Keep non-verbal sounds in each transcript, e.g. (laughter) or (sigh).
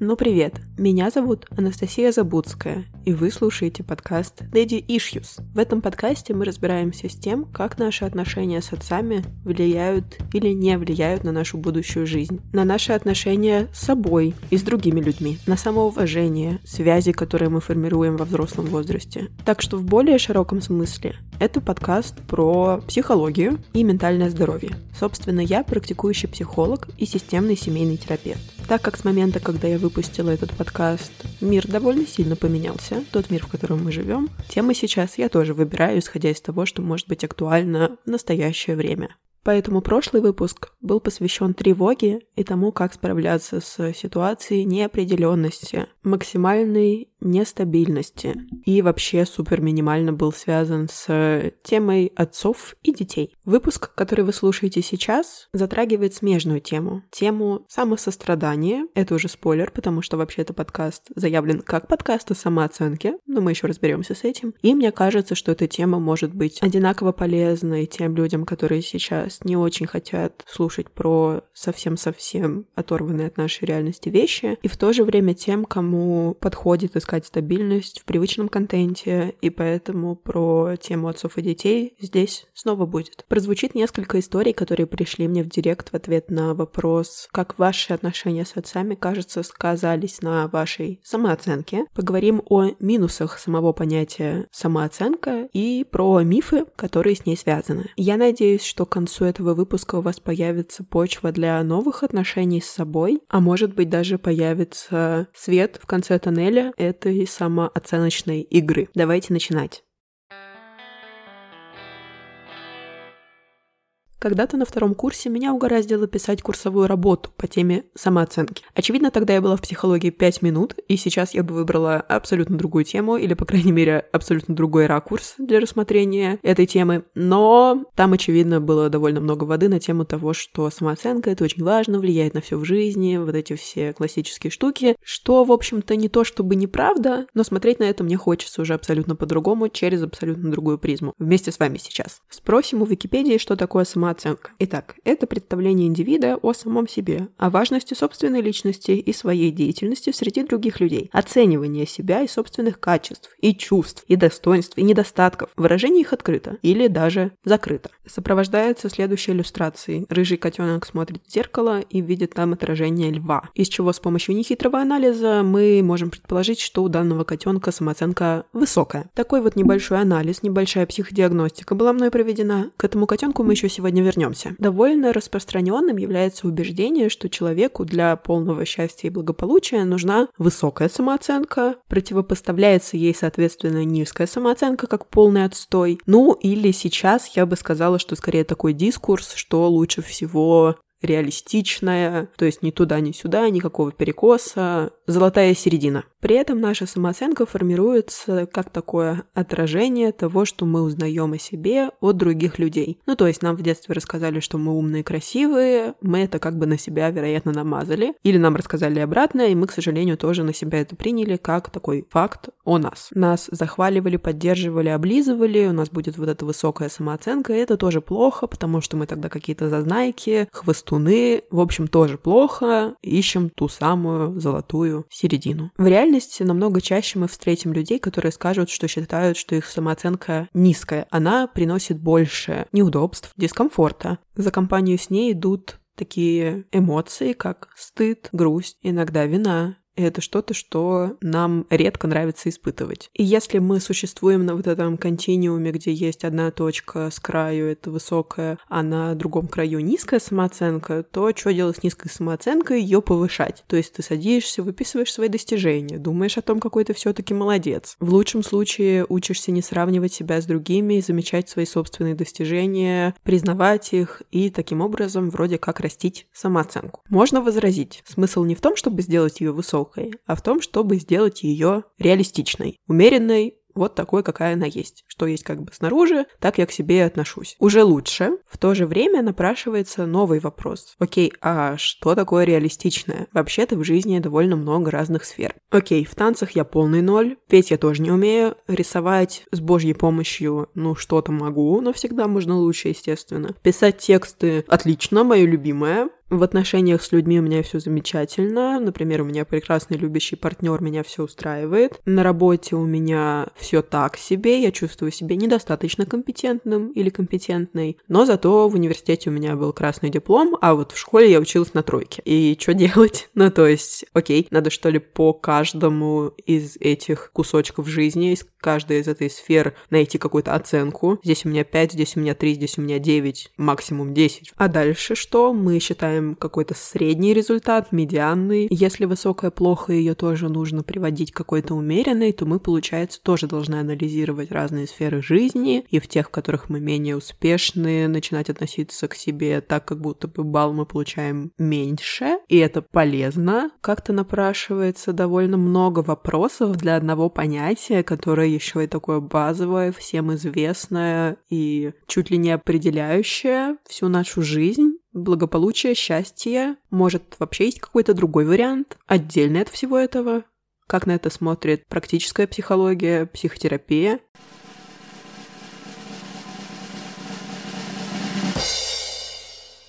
Ну привет, меня зовут Анастасия Забудская, и вы слушаете подкаст Daddy Issues. В этом подкасте мы разбираемся с тем, как наши отношения с отцами влияют или не влияют на нашу будущую жизнь, на наши отношения с собой и с другими людьми, на самоуважение, связи, которые мы формируем во взрослом возрасте. Так что в более широком смысле это подкаст про психологию и ментальное здоровье. Собственно, я практикующий психолог и системный семейный терапевт. Так как с момента, когда я выпустила этот подкаст, мир довольно сильно поменялся, тот мир, в котором мы живем, темы сейчас я тоже выбираю, исходя из того, что может быть актуально в настоящее время. Поэтому прошлый выпуск был посвящен тревоге и тому, как справляться с ситуацией неопределенности, максимальной нестабильности и вообще супер минимально был связан с темой отцов и детей. Выпуск, который вы слушаете сейчас, затрагивает смежную тему. Тему самосострадания. Это уже спойлер, потому что вообще это подкаст заявлен как подкаст о самооценке, но мы еще разберемся с этим. И мне кажется, что эта тема может быть одинаково полезной тем людям, которые сейчас не очень хотят слушать про совсем-совсем оторванные от нашей реальности вещи, и в то же время тем, кому подходит из искать стабильность в привычном контенте, и поэтому про тему отцов и детей здесь снова будет. Прозвучит несколько историй, которые пришли мне в директ в ответ на вопрос, как ваши отношения с отцами, кажется, сказались на вашей самооценке. Поговорим о минусах самого понятия самооценка и про мифы, которые с ней связаны. Я надеюсь, что к концу этого выпуска у вас появится почва для новых отношений с собой, а может быть даже появится свет в конце тоннеля. Это этой самооценочной игры. Давайте начинать. Когда-то на втором курсе меня угораздило писать курсовую работу по теме самооценки. Очевидно, тогда я была в психологии 5 минут, и сейчас я бы выбрала абсолютно другую тему, или, по крайней мере, абсолютно другой ракурс для рассмотрения этой темы. Но там, очевидно, было довольно много воды на тему того, что самооценка — это очень важно, влияет на все в жизни, вот эти все классические штуки, что, в общем-то, не то чтобы неправда, но смотреть на это мне хочется уже абсолютно по-другому, через абсолютно другую призму. Вместе с вами сейчас. Спросим у Википедии, что такое самооценка самооценка. Итак, это представление индивида о самом себе, о важности собственной личности и своей деятельности среди других людей, оценивание себя и собственных качеств, и чувств, и достоинств, и недостатков, выражение их открыто или даже закрыто. Сопровождается следующей иллюстрацией. Рыжий котенок смотрит в зеркало и видит там отражение льва, из чего с помощью нехитрого анализа мы можем предположить, что у данного котенка самооценка высокая. Такой вот небольшой анализ, небольшая психодиагностика была мной проведена. К этому котенку мы еще сегодня сегодня вернемся. Довольно распространенным является убеждение, что человеку для полного счастья и благополучия нужна высокая самооценка, противопоставляется ей, соответственно, низкая самооценка как полный отстой. Ну, или сейчас я бы сказала, что скорее такой дискурс, что лучше всего реалистичная, то есть ни туда, ни сюда, никакого перекоса, золотая середина. При этом наша самооценка формируется как такое отражение того, что мы узнаем о себе от других людей. Ну, то есть нам в детстве рассказали, что мы умные и красивые, мы это как бы на себя, вероятно, намазали. Или нам рассказали обратно, и мы, к сожалению, тоже на себя это приняли как такой факт о нас. Нас захваливали, поддерживали, облизывали, у нас будет вот эта высокая самооценка, и это тоже плохо, потому что мы тогда какие-то зазнайки, хвостуны, в общем, тоже плохо, ищем ту самую золотую середину. В реальности реальности намного чаще мы встретим людей, которые скажут, что считают, что их самооценка низкая. Она приносит больше неудобств, дискомфорта. За компанию с ней идут такие эмоции, как стыд, грусть, иногда вина, это что-то, что нам редко нравится испытывать. И если мы существуем на вот этом континууме, где есть одна точка с краю, это высокая, а на другом краю низкая самооценка, то что делать с низкой самооценкой? Ее повышать. То есть ты садишься, выписываешь свои достижения, думаешь о том, какой ты все-таки молодец. В лучшем случае учишься не сравнивать себя с другими, замечать свои собственные достижения, признавать их и таким образом вроде как растить самооценку. Можно возразить, смысл не в том, чтобы сделать ее высокой, высокой, а в том, чтобы сделать ее реалистичной, умеренной, вот такой, какая она есть. Что есть как бы снаружи, так я к себе и отношусь. Уже лучше. В то же время напрашивается новый вопрос. Окей, а что такое реалистичное? Вообще-то в жизни довольно много разных сфер. Окей, в танцах я полный ноль, петь я тоже не умею, рисовать с божьей помощью, ну, что-то могу, но всегда можно лучше, естественно. Писать тексты отлично, мое любимое. В отношениях с людьми у меня все замечательно. Например, у меня прекрасный любящий партнер, меня все устраивает. На работе у меня все так себе, я чувствую себя недостаточно компетентным или компетентной. Но зато в университете у меня был красный диплом, а вот в школе я училась на тройке. И что делать? (laughs) Ну, то есть, окей, надо что ли по каждому из этих кусочков жизни, из каждой из этой сфер найти какую-то оценку. Здесь у меня 5, здесь у меня 3, здесь у меня 9, максимум 10. А дальше что? Мы считаем получаем какой-то средний результат, медианный. Если высокая плохо, ее тоже нужно приводить какой-то умеренной, то мы, получается, тоже должны анализировать разные сферы жизни, и в тех, в которых мы менее успешны, начинать относиться к себе так, как будто бы балл мы получаем меньше, и это полезно. Как-то напрашивается довольно много вопросов для одного понятия, которое еще и такое базовое, всем известное и чуть ли не определяющее всю нашу жизнь благополучие, счастье. Может, вообще есть какой-то другой вариант, отдельный от всего этого? Как на это смотрит практическая психология, психотерапия?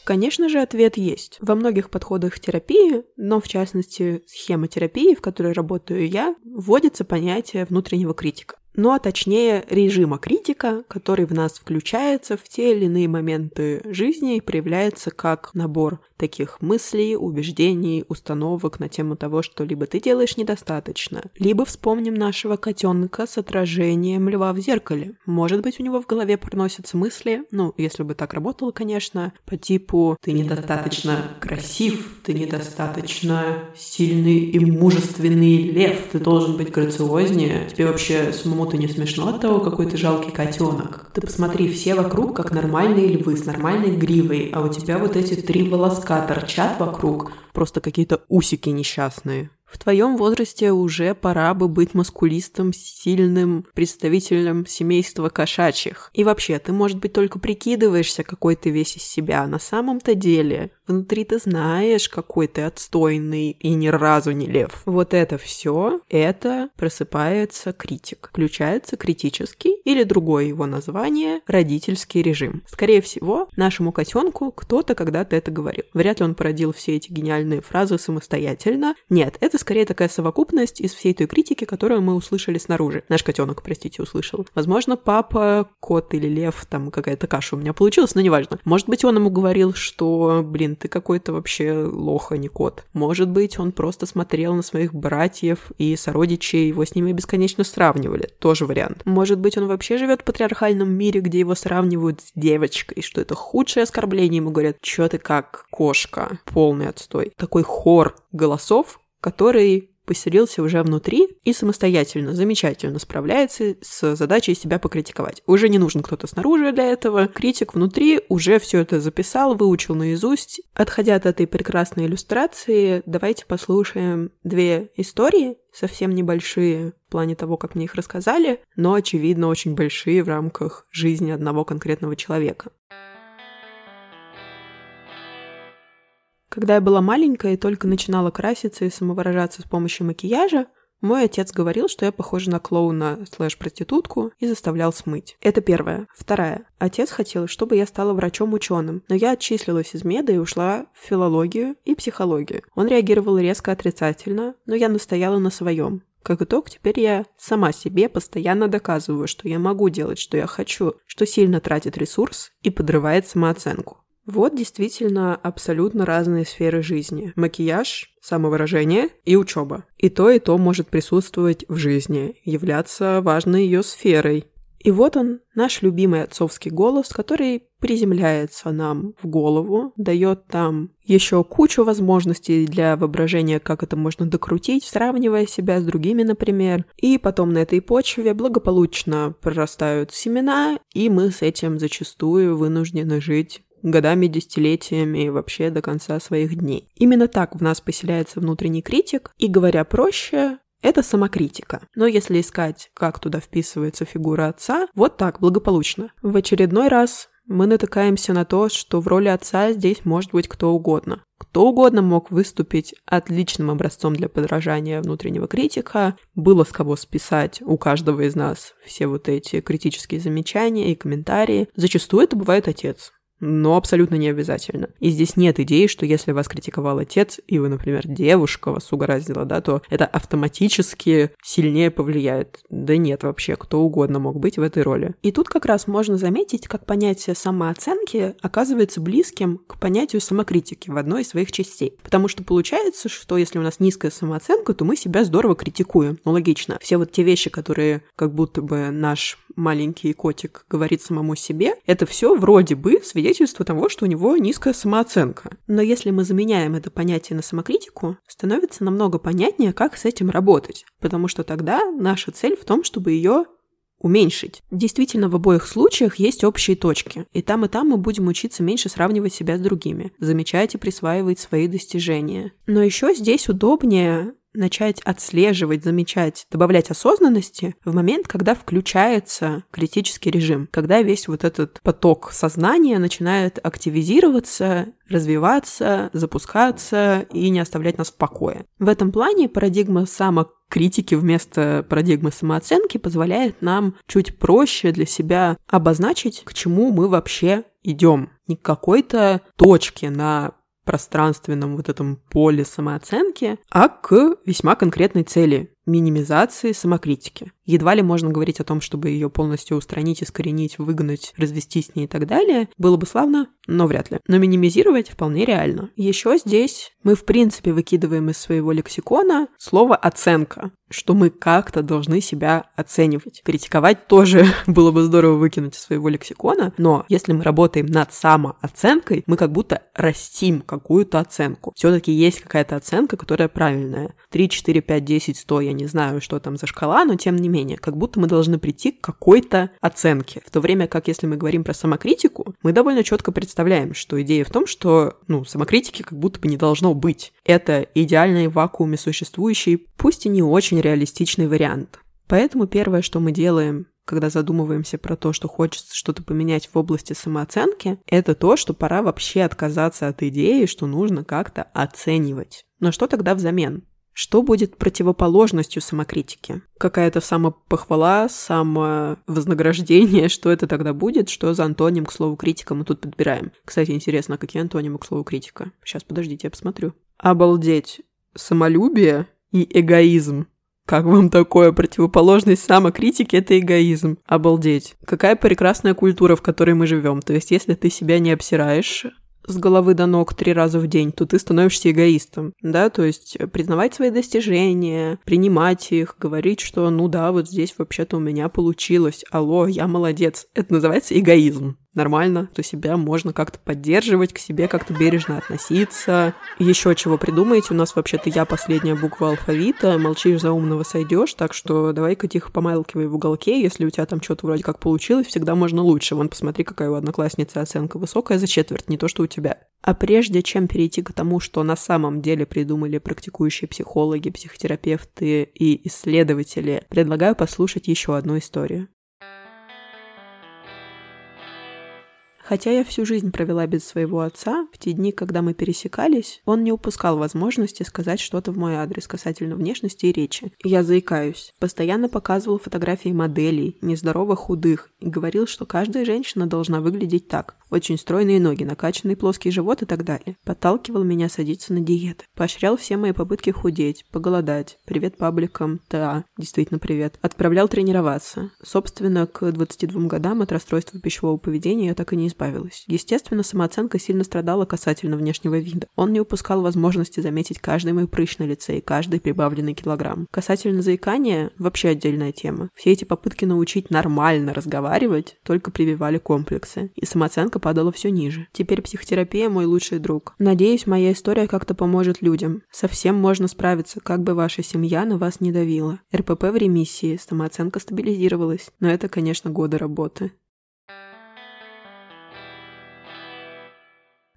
Конечно же, ответ есть. Во многих подходах терапии, но в частности схемотерапии, в которой работаю я, вводится понятие внутреннего критика ну а точнее режима критика, который в нас включается в те или иные моменты жизни и проявляется как набор таких мыслей, убеждений, установок на тему того, что либо ты делаешь недостаточно, либо вспомним нашего котенка с отражением льва в зеркале. Может быть, у него в голове проносятся мысли, ну, если бы так работало, конечно, по типу «ты недостаточно красив, ты недостаточно сильный и мужественный лев, ты должен быть грациознее, тебе вообще самому кому-то не смешно от того, какой ты жалкий котенок. Ты посмотри, все вокруг как нормальные львы с нормальной гривой, а у тебя вот эти три волоска торчат вокруг, просто какие-то усики несчастные. В твоем возрасте уже пора бы быть маскулистом, сильным представителем семейства кошачьих. И вообще, ты, может быть, только прикидываешься, какой ты весь из себя. На самом-то деле, внутри ты знаешь, какой ты отстойный и ни разу не лев. Вот это все, это просыпается критик. Включается критический или другое его название – родительский режим. Скорее всего, нашему котенку кто-то когда-то это говорил. Вряд ли он породил все эти гениальные фразы самостоятельно. Нет, это скорее такая совокупность из всей той критики, которую мы услышали снаружи. Наш котенок, простите, услышал. Возможно, папа, кот или лев, там какая-то каша у меня получилась, но неважно. Может быть, он ему говорил, что, блин, ты какой-то вообще лох, а не кот. Может быть, он просто смотрел на своих братьев и сородичей, его с ними бесконечно сравнивали. Тоже вариант. Может быть, он вообще живет в патриархальном мире, где его сравнивают с девочкой, что это худшее оскорбление, ему говорят, что ты как кошка, полный отстой. Такой хор голосов, который поселился уже внутри и самостоятельно, замечательно справляется с задачей себя покритиковать. Уже не нужен кто-то снаружи для этого. Критик внутри уже все это записал, выучил наизусть. Отходя от этой прекрасной иллюстрации, давайте послушаем две истории, совсем небольшие в плане того, как мне их рассказали, но, очевидно, очень большие в рамках жизни одного конкретного человека. Когда я была маленькая и только начинала краситься и самовыражаться с помощью макияжа, мой отец говорил, что я похожа на клоуна слэш-проститутку и заставлял смыть. Это первое. Вторая. Отец хотел, чтобы я стала врачом-ученым, но я отчислилась из меда и ушла в филологию и психологию. Он реагировал резко отрицательно, но я настояла на своем. Как итог, теперь я сама себе постоянно доказываю, что я могу делать, что я хочу, что сильно тратит ресурс и подрывает самооценку. Вот действительно абсолютно разные сферы жизни. Макияж, самовыражение и учеба. И то, и то может присутствовать в жизни, являться важной ее сферой. И вот он, наш любимый отцовский голос, который приземляется нам в голову, дает нам еще кучу возможностей для воображения, как это можно докрутить, сравнивая себя с другими, например. И потом на этой почве благополучно прорастают семена, и мы с этим зачастую вынуждены жить годами, десятилетиями и вообще до конца своих дней. Именно так в нас поселяется внутренний критик, и говоря проще, это самокритика. Но если искать, как туда вписывается фигура отца, вот так, благополучно. В очередной раз мы натыкаемся на то, что в роли отца здесь может быть кто угодно. Кто угодно мог выступить отличным образцом для подражания внутреннего критика, было с кого списать у каждого из нас все вот эти критические замечания и комментарии. Зачастую это бывает отец. Но абсолютно не обязательно. И здесь нет идеи, что если вас критиковал отец, и вы, например, девушка вас угораздила, да, то это автоматически сильнее повлияет. Да нет, вообще, кто угодно мог быть в этой роли. И тут как раз можно заметить, как понятие самооценки оказывается близким к понятию самокритики в одной из своих частей. Потому что получается, что если у нас низкая самооценка, то мы себя здорово критикуем. Ну, логично. Все вот те вещи, которые как будто бы наш маленький котик говорит самому себе, это все вроде бы свидетельство того, что у него низкая самооценка. Но если мы заменяем это понятие на самокритику, становится намного понятнее, как с этим работать, потому что тогда наша цель в том, чтобы ее уменьшить. Действительно, в обоих случаях есть общие точки. И там, и там мы будем учиться меньше сравнивать себя с другими, замечать и присваивать свои достижения. Но еще здесь удобнее начать отслеживать, замечать, добавлять осознанности в момент, когда включается критический режим, когда весь вот этот поток сознания начинает активизироваться, развиваться, запускаться и не оставлять нас в покое. В этом плане парадигма самокритики вместо парадигмы самооценки позволяет нам чуть проще для себя обозначить, к чему мы вообще идем. Не к какой-то точке на пространственном вот этом поле самооценки, а к весьма конкретной цели минимизации самокритики. Едва ли можно говорить о том, чтобы ее полностью устранить, искоренить, выгнать, развести с ней и так далее. Было бы славно, но вряд ли. Но минимизировать вполне реально. Еще здесь мы, в принципе, выкидываем из своего лексикона слово «оценка», что мы как-то должны себя оценивать. Критиковать тоже (laughs) было бы здорово выкинуть из своего лексикона, но если мы работаем над самооценкой, мы как будто растим какую-то оценку. Все-таки есть какая-то оценка, которая правильная. 3, 4, 5, 10, 100, я не знаю, что там за шкала, но тем не менее, как будто мы должны прийти к какой-то оценке. В то время как, если мы говорим про самокритику, мы довольно четко представляем, что идея в том, что, ну, самокритики как будто бы не должно быть. Это идеальный в вакууме существующий, пусть и не очень реалистичный вариант. Поэтому первое, что мы делаем, когда задумываемся про то, что хочется что-то поменять в области самооценки, это то, что пора вообще отказаться от идеи, что нужно как-то оценивать. Но что тогда взамен? Что будет противоположностью самокритики? Какая-то самопохвала, самовознаграждение, (laughs) что это тогда будет? Что за антоним, к слову, критика мы тут подбираем? Кстати, интересно, какие антонимы, к слову, критика? Сейчас, подождите, я посмотрю. Обалдеть. Самолюбие и эгоизм. Как вам такое? Противоположность самокритики – это эгоизм. Обалдеть. Какая прекрасная культура, в которой мы живем. То есть, если ты себя не обсираешь, с головы до ног три раза в день, то ты становишься эгоистом, да, то есть признавать свои достижения, принимать их, говорить, что ну да, вот здесь вообще-то у меня получилось, алло, я молодец. Это называется эгоизм нормально, то себя можно как-то поддерживать, к себе как-то бережно относиться. Еще чего придумаете, у нас вообще-то я последняя буква алфавита, молчишь за умного сойдешь, так что давай-ка тихо помалкивай в уголке, если у тебя там что-то вроде как получилось, всегда можно лучше. Вон, посмотри, какая у одноклассницы оценка высокая за четверть, не то, что у тебя. А прежде чем перейти к тому, что на самом деле придумали практикующие психологи, психотерапевты и исследователи, предлагаю послушать еще одну историю. Хотя я всю жизнь провела без своего отца, в те дни, когда мы пересекались, он не упускал возможности сказать что-то в мой адрес касательно внешности и речи. Я заикаюсь. Постоянно показывал фотографии моделей, нездорово худых, и говорил, что каждая женщина должна выглядеть так. Очень стройные ноги, накачанный плоский живот и так далее. Подталкивал меня садиться на диеты. Поощрял все мои попытки худеть, поголодать. Привет пабликам. Да, действительно привет. Отправлял тренироваться. Собственно, к 22 годам от расстройства пищевого поведения я так и не избавилась. Естественно, самооценка сильно страдала касательно внешнего вида. Он не упускал возможности заметить каждый мой прыщ на лице и каждый прибавленный килограмм. Касательно заикания, вообще отдельная тема. Все эти попытки научить нормально разговаривать только прививали комплексы. И самооценка оценка падала все ниже. Теперь психотерапия мой лучший друг. Надеюсь, моя история как-то поможет людям. Совсем можно справиться, как бы ваша семья на вас не давила. РПП в ремиссии, самооценка стабилизировалась. Но это, конечно, годы работы.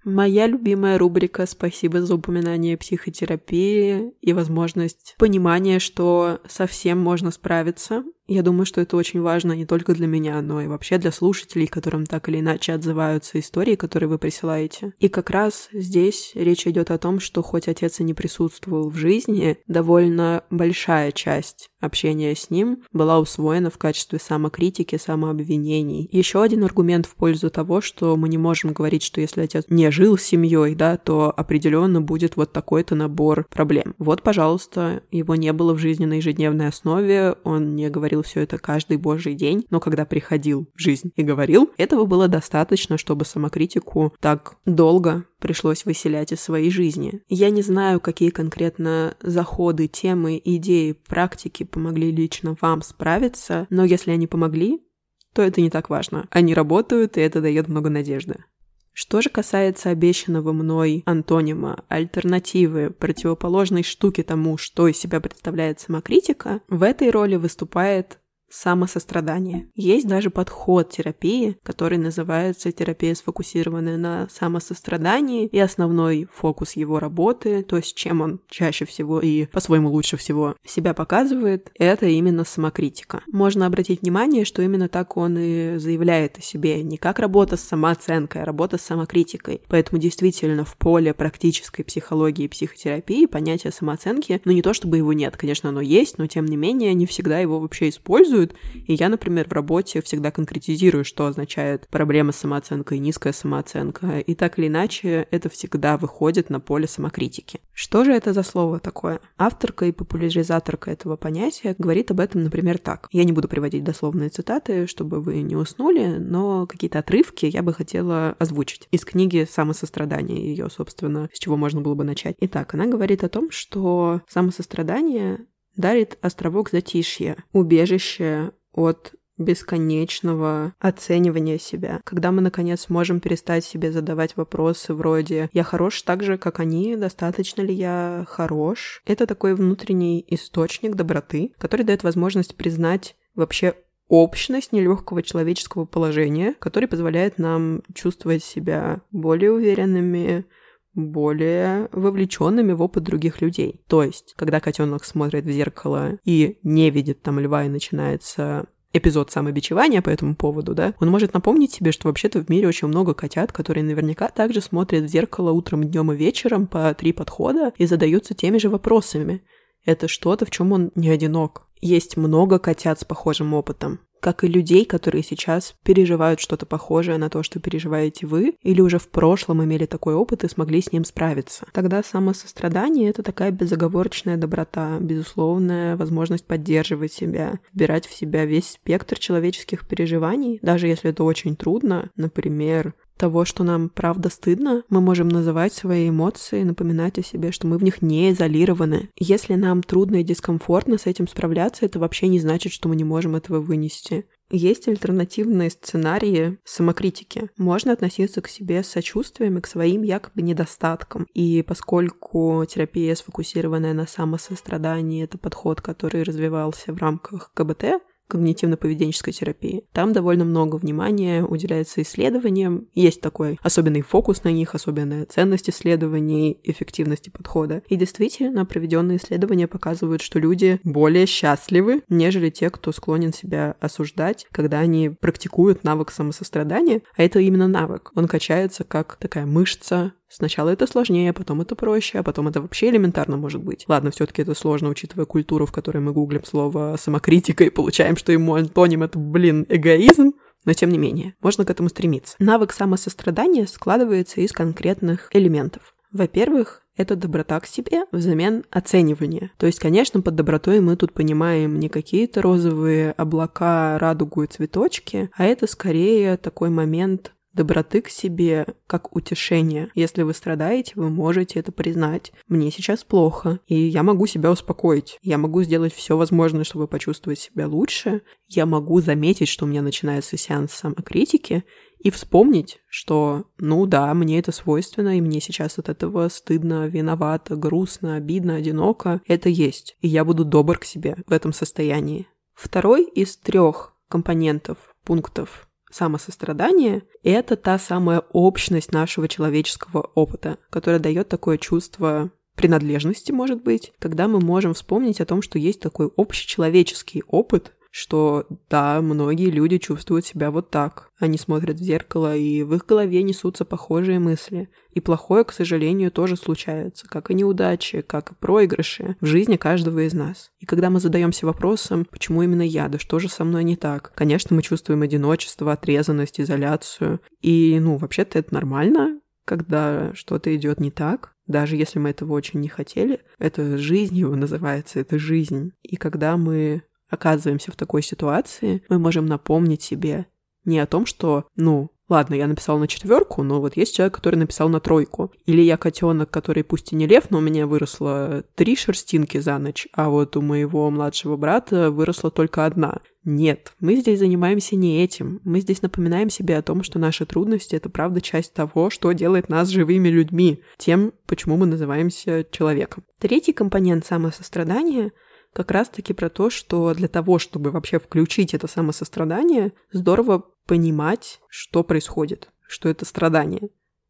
Моя любимая рубрика «Спасибо за упоминание психотерапии» и возможность понимания, что совсем можно справиться, Я думаю, что это очень важно не только для меня, но и вообще для слушателей, которым так или иначе отзываются истории, которые вы присылаете. И как раз здесь речь идет о том, что хоть отец и не присутствовал в жизни, довольно большая часть общения с ним была усвоена в качестве самокритики, самообвинений. Еще один аргумент в пользу того, что мы не можем говорить, что если отец не жил с семьей, да, то определенно будет вот такой-то набор проблем. Вот, пожалуйста, его не было в жизни на ежедневной основе, он не говорил все это каждый божий день, но когда приходил в жизнь и говорил, этого было достаточно, чтобы самокритику так долго пришлось выселять из своей жизни. Я не знаю, какие конкретно заходы, темы, идеи, практики помогли лично вам справиться, но если они помогли, то это не так важно. Они работают, и это дает много надежды. Что же касается обещанного мной антонима, альтернативы, противоположной штуки тому, что из себя представляет самокритика, в этой роли выступает самосострадание. Есть даже подход терапии, который называется терапия сфокусированная на самосострадании, и основной фокус его работы, то есть чем он чаще всего и по-своему лучше всего себя показывает, это именно самокритика. Можно обратить внимание, что именно так он и заявляет о себе, не как работа с самооценкой, а работа с самокритикой. Поэтому действительно в поле практической психологии и психотерапии понятие самооценки, ну не то чтобы его нет, конечно, оно есть, но тем не менее не всегда его вообще используют, существует. И я, например, в работе всегда конкретизирую, что означает проблема с самооценкой, низкая самооценка. И так или иначе, это всегда выходит на поле самокритики. Что же это за слово такое? Авторка и популяризаторка этого понятия говорит об этом, например, так. Я не буду приводить дословные цитаты, чтобы вы не уснули, но какие-то отрывки я бы хотела озвучить из книги «Самосострадание» ее, собственно, с чего можно было бы начать. Итак, она говорит о том, что самосострадание дарит островок затишья, убежище от бесконечного оценивания себя. Когда мы, наконец, можем перестать себе задавать вопросы вроде «Я хорош так же, как они? Достаточно ли я хорош?» Это такой внутренний источник доброты, который дает возможность признать вообще общность нелегкого человеческого положения, который позволяет нам чувствовать себя более уверенными, более вовлеченными в опыт других людей. То есть, когда котенок смотрит в зеркало и не видит там льва и начинается эпизод самобичевания по этому поводу, да, он может напомнить себе, что вообще-то в мире очень много котят, которые наверняка также смотрят в зеркало утром, днем и вечером по три подхода и задаются теми же вопросами. Это что-то, в чем он не одинок. Есть много котят с похожим опытом как и людей, которые сейчас переживают что-то похожее на то, что переживаете вы, или уже в прошлом имели такой опыт и смогли с ним справиться. Тогда самосострадание — это такая безоговорочная доброта, безусловная возможность поддерживать себя, вбирать в себя весь спектр человеческих переживаний, даже если это очень трудно. Например, того, что нам правда стыдно, мы можем называть свои эмоции, напоминать о себе, что мы в них не изолированы. Если нам трудно и дискомфортно с этим справляться, это вообще не значит, что мы не можем этого вынести. Есть альтернативные сценарии самокритики. Можно относиться к себе с сочувствием и к своим якобы недостаткам. И поскольку терапия, сфокусированная на самосострадании, это подход, который развивался в рамках КБТ, когнитивно-поведенческой терапии. Там довольно много внимания уделяется исследованиям. Есть такой особенный фокус на них, особенная ценность исследований, эффективности подхода. И действительно, проведенные исследования показывают, что люди более счастливы, нежели те, кто склонен себя осуждать, когда они практикуют навык самосострадания. А это именно навык. Он качается как такая мышца, Сначала это сложнее, потом это проще, а потом это вообще элементарно может быть. Ладно, все таки это сложно, учитывая культуру, в которой мы гуглим слово самокритика и получаем, что ему антоним — это, блин, эгоизм. Но тем не менее, можно к этому стремиться. Навык самосострадания складывается из конкретных элементов. Во-первых, это доброта к себе взамен оценивания. То есть, конечно, под добротой мы тут понимаем не какие-то розовые облака, радугу и цветочки, а это скорее такой момент доброты к себе как утешение. Если вы страдаете, вы можете это признать. Мне сейчас плохо, и я могу себя успокоить. Я могу сделать все возможное, чтобы почувствовать себя лучше. Я могу заметить, что у меня начинается сеанс самокритики, и вспомнить, что, ну да, мне это свойственно, и мне сейчас от этого стыдно, виновато, грустно, обидно, одиноко. Это есть. И я буду добр к себе в этом состоянии. Второй из трех компонентов, пунктов самосострадание — это та самая общность нашего человеческого опыта, которая дает такое чувство принадлежности, может быть, когда мы можем вспомнить о том, что есть такой общечеловеческий опыт, что да, многие люди чувствуют себя вот так. Они смотрят в зеркало, и в их голове несутся похожие мысли. И плохое, к сожалению, тоже случается, как и неудачи, как и проигрыши в жизни каждого из нас. И когда мы задаемся вопросом, почему именно я, да что же со мной не так, конечно, мы чувствуем одиночество, отрезанность, изоляцию. И, ну, вообще-то это нормально, когда что-то идет не так, даже если мы этого очень не хотели, это жизнью называется, это жизнь. И когда мы оказываемся в такой ситуации, мы можем напомнить себе не о том, что, ну, ладно, я написал на четверку, но вот есть человек, который написал на тройку. Или я котенок, который пусть и не лев, но у меня выросло три шерстинки за ночь, а вот у моего младшего брата выросла только одна. Нет, мы здесь занимаемся не этим. Мы здесь напоминаем себе о том, что наши трудности — это правда часть того, что делает нас живыми людьми, тем, почему мы называемся человеком. Третий компонент самосострадания — как раз-таки про то, что для того, чтобы вообще включить это самосострадание, здорово понимать, что происходит, что это страдание.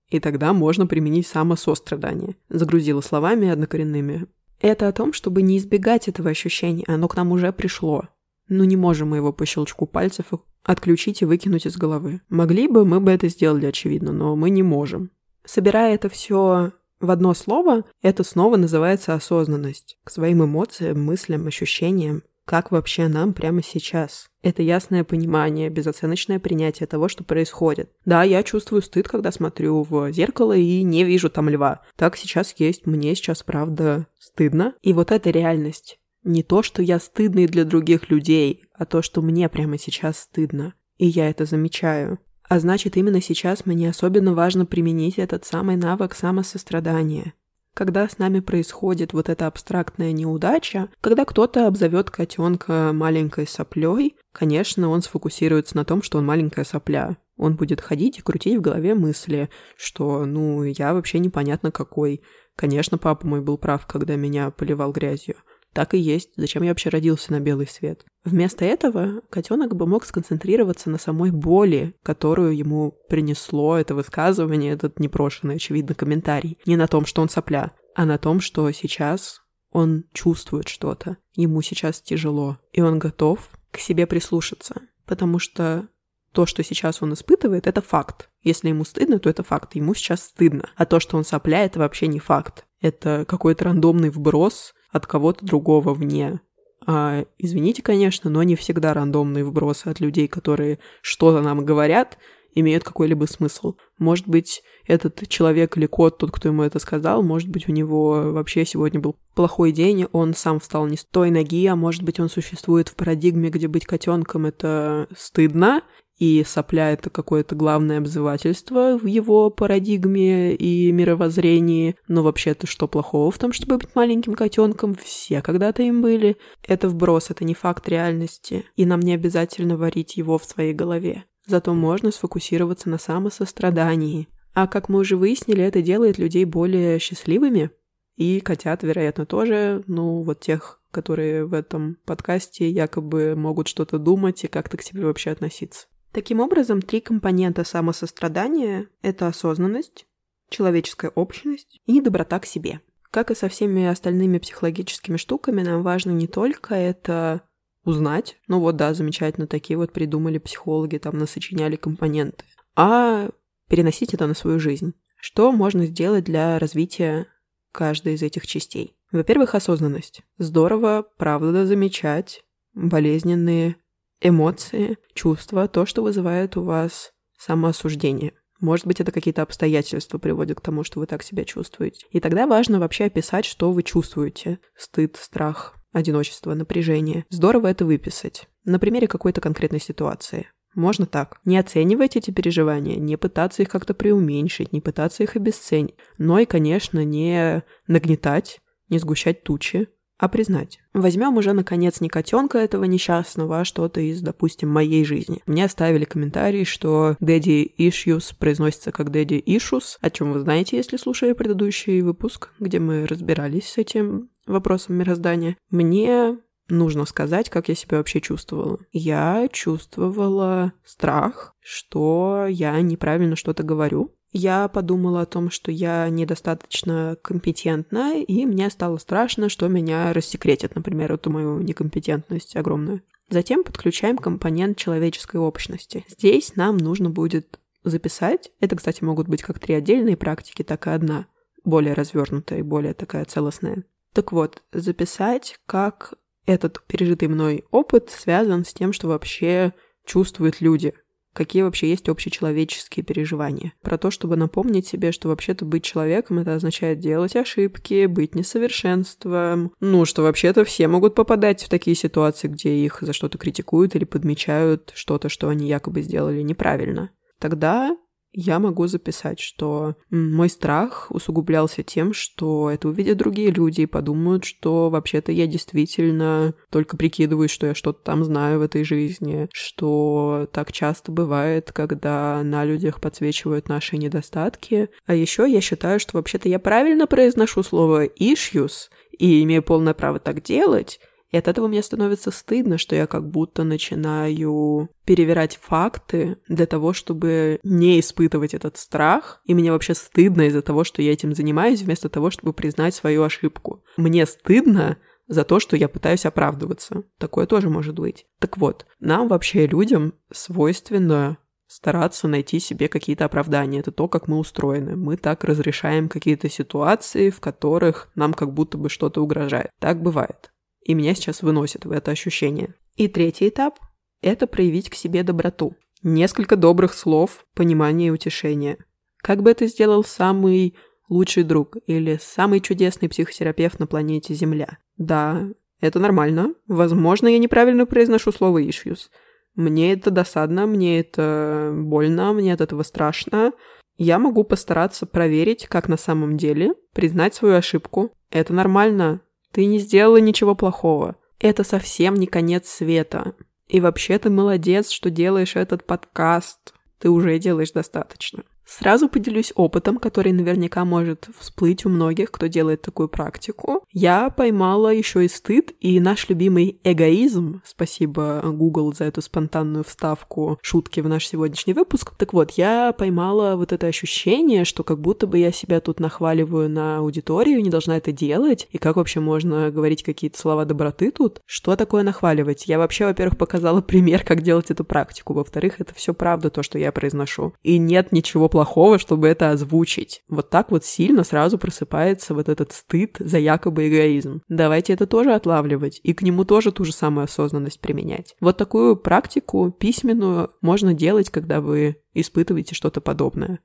И тогда можно применить самосострадание. Загрузила словами однокоренными. Это о том, чтобы не избегать этого ощущения, оно к нам уже пришло. Но не можем мы его по щелчку пальцев отключить и выкинуть из головы. Могли бы, мы бы это сделали, очевидно, но мы не можем. Собирая это все в одно слово, это снова называется осознанность. К своим эмоциям, мыслям, ощущениям. Как вообще нам прямо сейчас? Это ясное понимание, безоценочное принятие того, что происходит. Да, я чувствую стыд, когда смотрю в зеркало и не вижу там льва. Так сейчас есть, мне сейчас правда стыдно. И вот эта реальность. Не то, что я стыдный для других людей, а то, что мне прямо сейчас стыдно. И я это замечаю. А значит, именно сейчас мне особенно важно применить этот самый навык самосострадания. Когда с нами происходит вот эта абстрактная неудача, когда кто-то обзовет котенка маленькой соплей, конечно, он сфокусируется на том, что он маленькая сопля. Он будет ходить и крутить в голове мысли, что, ну, я вообще непонятно какой. Конечно, папа мой был прав, когда меня поливал грязью. Так и есть. Зачем я вообще родился на белый свет? Вместо этого котенок бы мог сконцентрироваться на самой боли, которую ему принесло это высказывание, этот непрошенный, очевидно, комментарий. Не на том, что он сопля, а на том, что сейчас он чувствует что-то. Ему сейчас тяжело, и он готов к себе прислушаться. Потому что то, что сейчас он испытывает, это факт. Если ему стыдно, то это факт. Ему сейчас стыдно. А то, что он сопля, это вообще не факт. Это какой-то рандомный вброс от кого-то другого вне. А, извините, конечно, но не всегда рандомные вбросы от людей, которые что-то нам говорят, имеют какой-либо смысл. Может быть, этот человек или кот, тот, кто ему это сказал, может быть, у него вообще сегодня был плохой день, он сам встал не с той ноги, а может быть, он существует в парадигме, где быть котенком это стыдно, и сопля — это какое-то главное обзывательство в его парадигме и мировоззрении. Но вообще-то что плохого в том, чтобы быть маленьким котенком? Все когда-то им были. Это вброс, это не факт реальности, и нам не обязательно варить его в своей голове. Зато можно сфокусироваться на самосострадании. А как мы уже выяснили, это делает людей более счастливыми. И котят, вероятно, тоже, ну, вот тех, которые в этом подкасте якобы могут что-то думать и как-то к себе вообще относиться. Таким образом, три компонента самосострадания — это осознанность, человеческая общность и доброта к себе. Как и со всеми остальными психологическими штуками, нам важно не только это узнать, ну вот да, замечательно, такие вот придумали психологи, там насочиняли компоненты, а переносить это на свою жизнь. Что можно сделать для развития каждой из этих частей? Во-первых, осознанность. Здорово, правда, замечать болезненные эмоции, чувства, то, что вызывает у вас самоосуждение. Может быть, это какие-то обстоятельства приводят к тому, что вы так себя чувствуете. И тогда важно вообще описать, что вы чувствуете. Стыд, страх, одиночество, напряжение. Здорово это выписать. На примере какой-то конкретной ситуации. Можно так. Не оценивать эти переживания, не пытаться их как-то преуменьшить, не пытаться их обесценить. Но и, конечно, не нагнетать, не сгущать тучи, а признать. Возьмем уже, наконец, не котенка этого несчастного, а что-то из, допустим, моей жизни. Мне оставили комментарий, что Daddy Issues произносится как Daddy Issues, о чем вы знаете, если слушали предыдущий выпуск, где мы разбирались с этим вопросом мироздания. Мне нужно сказать, как я себя вообще чувствовала. Я чувствовала страх, что я неправильно что-то говорю, я подумала о том, что я недостаточно компетентна, и мне стало страшно, что меня рассекретят, например, эту мою некомпетентность огромную. Затем подключаем компонент человеческой общности. Здесь нам нужно будет записать. Это, кстати, могут быть как три отдельные практики, так и одна, более развернутая и более такая целостная. Так вот, записать, как этот пережитый мной опыт связан с тем, что вообще чувствуют люди, какие вообще есть общечеловеческие переживания. Про то, чтобы напомнить себе, что вообще-то быть человеком это означает делать ошибки, быть несовершенством. Ну, что вообще-то все могут попадать в такие ситуации, где их за что-то критикуют или подмечают что-то, что они якобы сделали неправильно. Тогда я могу записать, что мой страх усугублялся тем, что это увидят другие люди и подумают, что вообще-то я действительно только прикидываюсь, что я что-то там знаю в этой жизни, что так часто бывает, когда на людях подсвечивают наши недостатки. А еще я считаю, что вообще-то я правильно произношу слово issues и имею полное право так делать, и от этого мне становится стыдно, что я как будто начинаю перевирать факты для того, чтобы не испытывать этот страх. И мне вообще стыдно из-за того, что я этим занимаюсь, вместо того, чтобы признать свою ошибку. Мне стыдно за то, что я пытаюсь оправдываться. Такое тоже может быть. Так вот, нам вообще, людям, свойственно стараться найти себе какие-то оправдания. Это то, как мы устроены. Мы так разрешаем какие-то ситуации, в которых нам как будто бы что-то угрожает. Так бывает и меня сейчас выносит в это ощущение. И третий этап – это проявить к себе доброту. Несколько добрых слов, понимания и утешения. Как бы это сделал самый лучший друг или самый чудесный психотерапевт на планете Земля? Да, это нормально. Возможно, я неправильно произношу слово «issues». Мне это досадно, мне это больно, мне от этого страшно. Я могу постараться проверить, как на самом деле, признать свою ошибку. Это нормально. Ты не сделала ничего плохого. Это совсем не конец света. И вообще ты молодец, что делаешь этот подкаст. Ты уже делаешь достаточно. Сразу поделюсь опытом, который наверняка может всплыть у многих, кто делает такую практику. Я поймала еще и стыд, и наш любимый эгоизм, спасибо Google за эту спонтанную вставку шутки в наш сегодняшний выпуск. Так вот, я поймала вот это ощущение, что как будто бы я себя тут нахваливаю на аудиторию, не должна это делать, и как вообще можно говорить какие-то слова доброты тут? Что такое нахваливать? Я вообще, во-первых, показала (laughs) пример, как делать эту практику, во-вторых, это все правда то, что я произношу. И нет ничего плохого, чтобы это озвучить. Вот так вот сильно сразу просыпается вот этот стыд за якобы эгоизм. Давайте это тоже отлавливать, и к нему тоже ту же самую осознанность применять. Вот такую практику письменную можно делать, когда вы испытываете что-то подобное.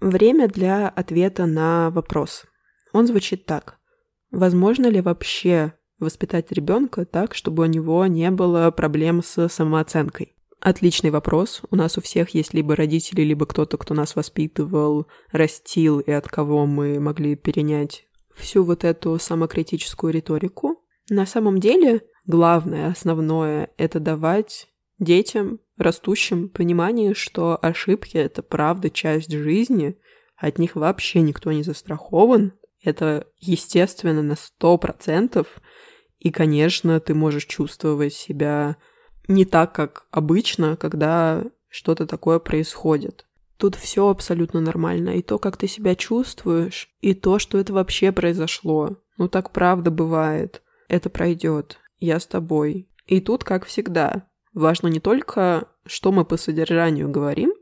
Время для ответа на вопрос. Он звучит так. Возможно ли вообще воспитать ребенка так, чтобы у него не было проблем с самооценкой? Отличный вопрос. У нас у всех есть либо родители, либо кто-то, кто нас воспитывал, растил и от кого мы могли перенять всю вот эту самокритическую риторику. На самом деле, главное, основное, это давать детям, растущим, понимание, что ошибки — это правда часть жизни, от них вообще никто не застрахован. Это естественно на сто процентов. И, конечно, ты можешь чувствовать себя не так, как обычно, когда что-то такое происходит. Тут все абсолютно нормально. И то, как ты себя чувствуешь, и то, что это вообще произошло. Ну так правда бывает. Это пройдет. Я с тобой. И тут, как всегда, важно не только, что мы по содержанию говорим,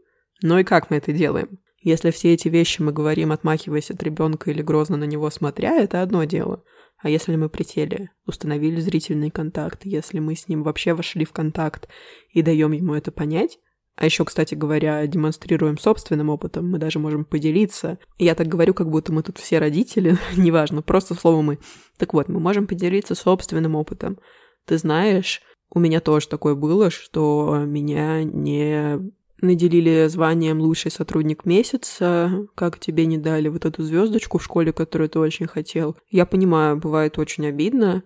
но и как мы это делаем. Если все эти вещи мы говорим, отмахиваясь от ребенка или грозно на него смотря, это одно дело – а если мы присели, установили зрительный контакт, если мы с ним вообще вошли в контакт и даем ему это понять, а еще, кстати говоря, демонстрируем собственным опытом, мы даже можем поделиться. Я так говорю, как будто мы тут все родители, (laughs) неважно, просто слово мы. Так вот, мы можем поделиться собственным опытом. Ты знаешь, у меня тоже такое было, что меня не наделили званием лучший сотрудник месяца, как тебе не дали вот эту звездочку в школе, которую ты очень хотел. Я понимаю, бывает очень обидно,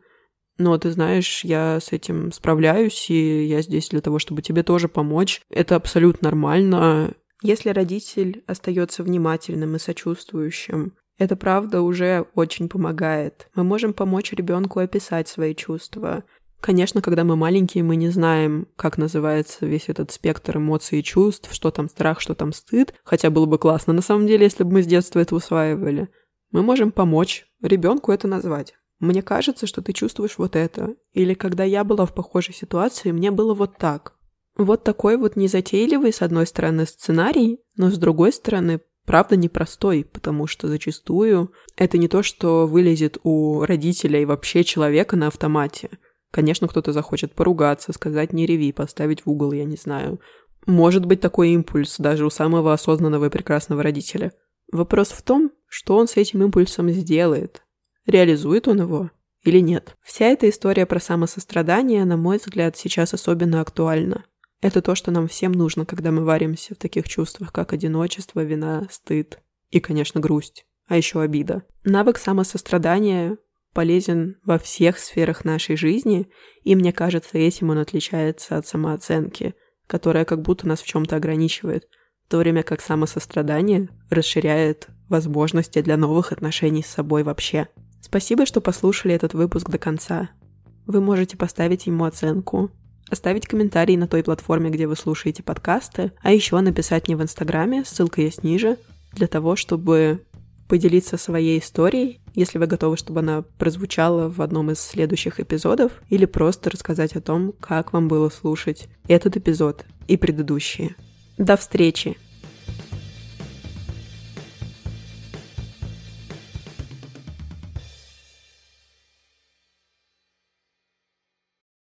но ты знаешь, я с этим справляюсь, и я здесь для того, чтобы тебе тоже помочь. Это абсолютно нормально. Если родитель остается внимательным и сочувствующим, это правда уже очень помогает. Мы можем помочь ребенку описать свои чувства, Конечно, когда мы маленькие, мы не знаем, как называется весь этот спектр эмоций и чувств, что там страх, что там стыд, хотя было бы классно на самом деле, если бы мы с детства это усваивали. Мы можем помочь ребенку это назвать. мне кажется, что ты чувствуешь вот это. Или когда я была в похожей ситуации, мне было вот так. Вот такой вот незатейливый, с одной стороны, сценарий, но с другой стороны, правда непростой, потому что зачастую это не то, что вылезет у родителя и вообще человека на автомате. Конечно, кто-то захочет поругаться, сказать «не реви», поставить в угол, я не знаю. Может быть такой импульс даже у самого осознанного и прекрасного родителя. Вопрос в том, что он с этим импульсом сделает. Реализует он его или нет? Вся эта история про самосострадание, на мой взгляд, сейчас особенно актуальна. Это то, что нам всем нужно, когда мы варимся в таких чувствах, как одиночество, вина, стыд и, конечно, грусть, а еще обида. Навык самосострадания полезен во всех сферах нашей жизни, и мне кажется, этим он отличается от самооценки, которая как будто нас в чем-то ограничивает, в то время как самосострадание расширяет возможности для новых отношений с собой вообще. Спасибо, что послушали этот выпуск до конца. Вы можете поставить ему оценку, оставить комментарий на той платформе, где вы слушаете подкасты, а еще написать мне в Инстаграме, ссылка есть ниже, для того, чтобы поделиться своей историей, если вы готовы, чтобы она прозвучала в одном из следующих эпизодов, или просто рассказать о том, как вам было слушать этот эпизод и предыдущие. До встречи!